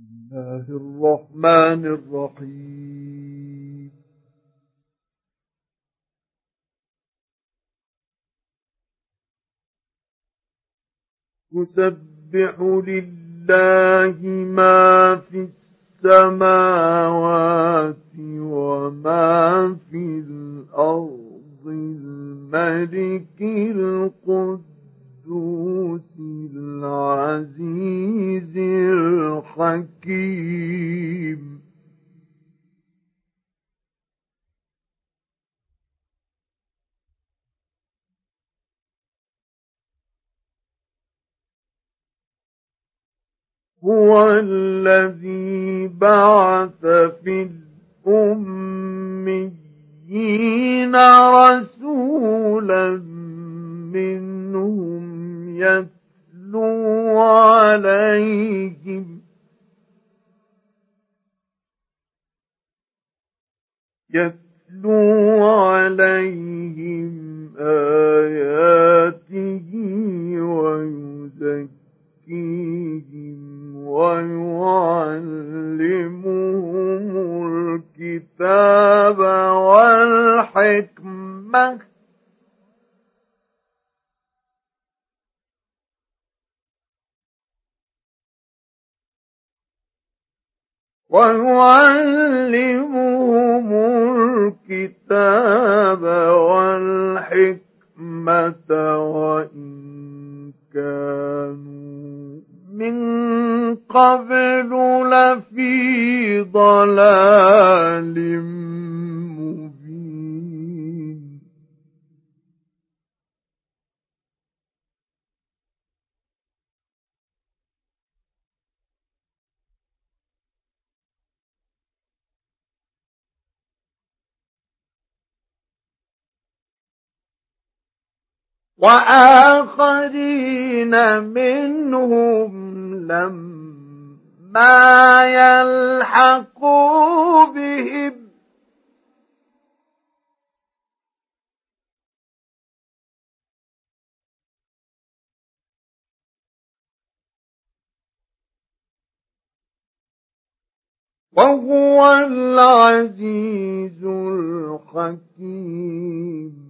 الله الرحمن الرحيم. يسبح لله ما في السماوات وما في الأرض الملك القدس القدوس العزيز الحكيم. هو الذي بعث في ويعلمهم الكتاب وآخرين منهم لما يلحقوا بهم. وهو العزيز الحكيم.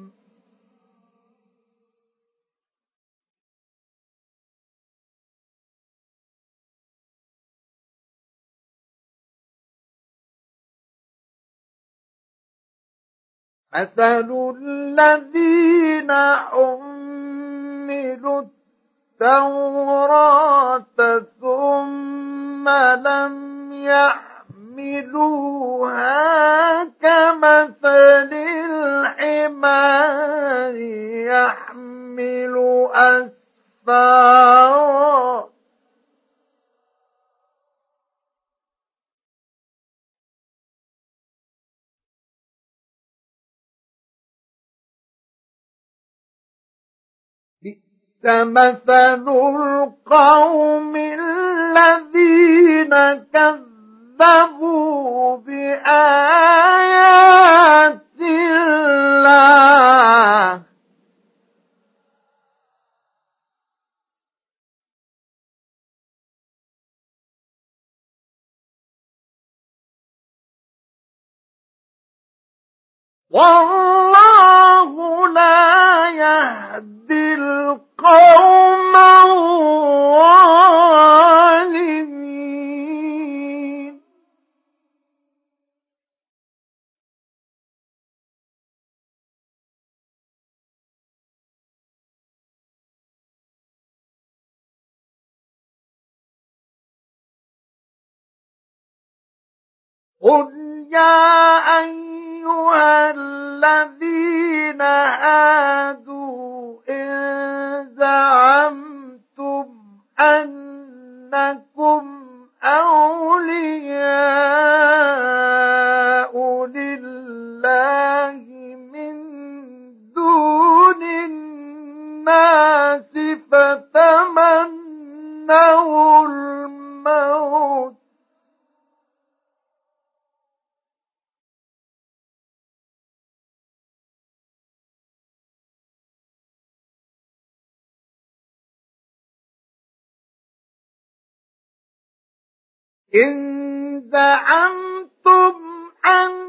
مثل الذين حملوا التوراة ثم لم يحملوها كمثل الحمار يحمل أسفارا مثل القوم الذين كذبوا بآيات الله. والله لا يهدي قل يا أيها الذين هادوا إن زعمتم أنكم إن زعمتم أنكم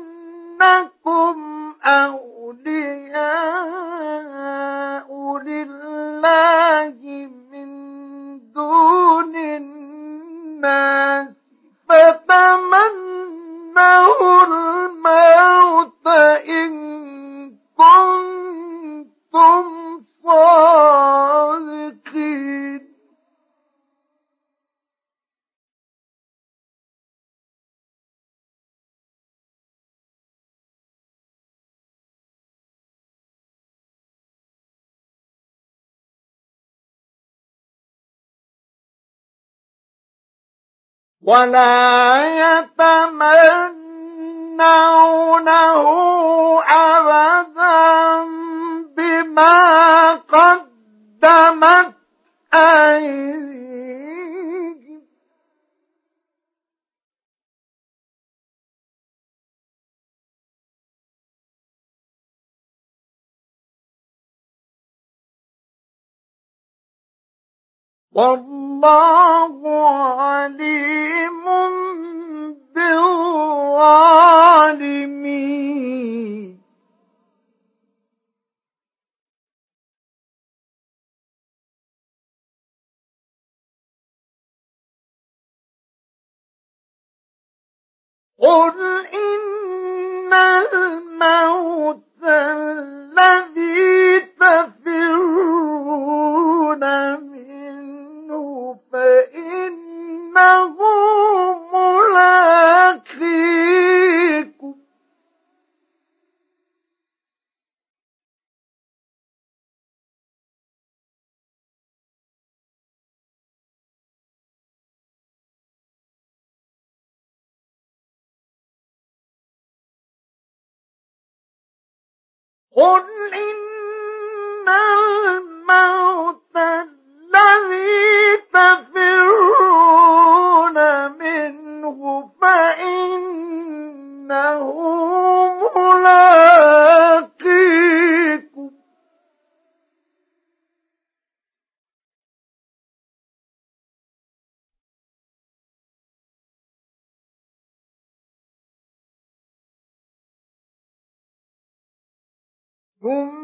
ولا يتمنونه أبدا بما قدمت أيديهم. عليم بالظالمين. قل إن الموت قل إن الموت الذي تفرون منه فإنه ثم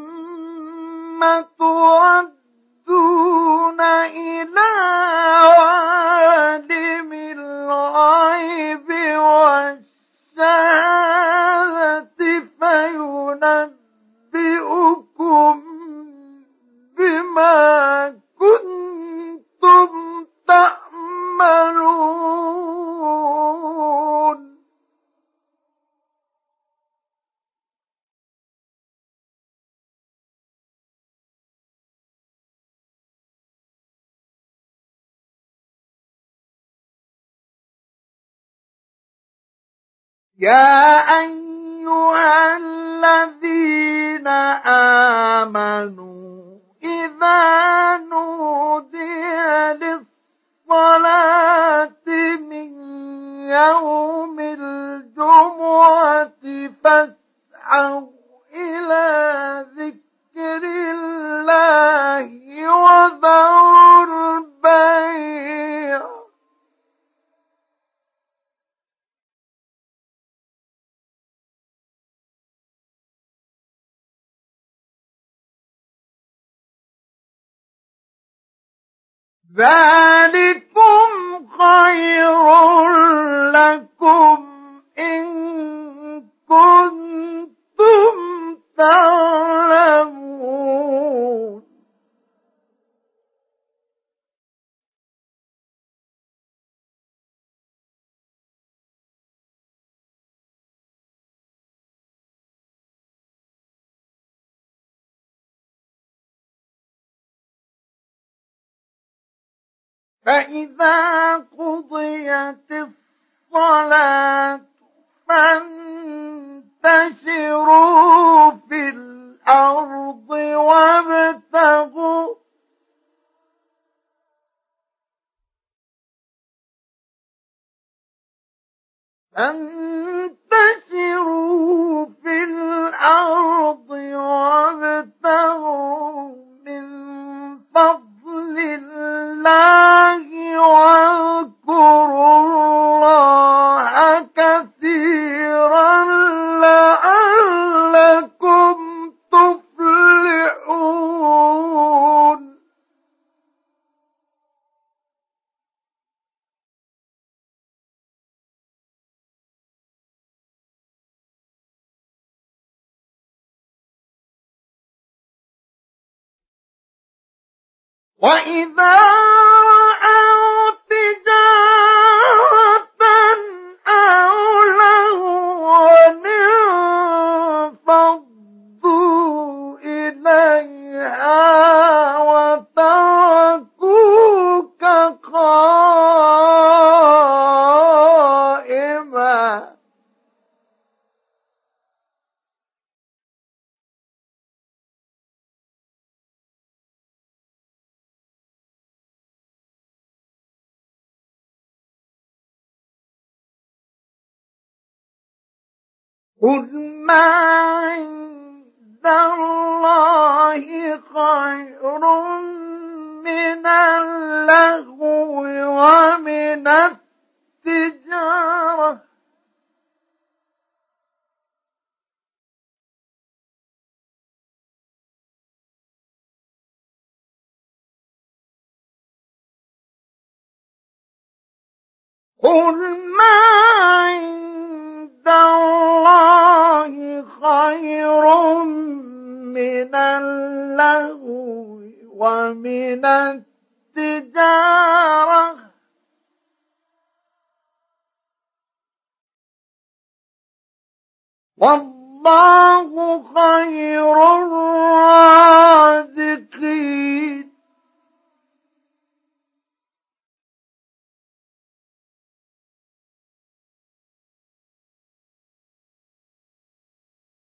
يا أيها الذين آمنوا إذا نودي للصلاة من يوم الجمعة فاسعوا إلى ذكر الله وذروا ذلكم خير لكم. فإذا قضيت الصلاة فانتشروا في الأرض وابتغوا فانتشروا وإذا قل ما عند الله خير من اللهو ومن التجارة قل ما من اللهو ومن التجارة. والله خير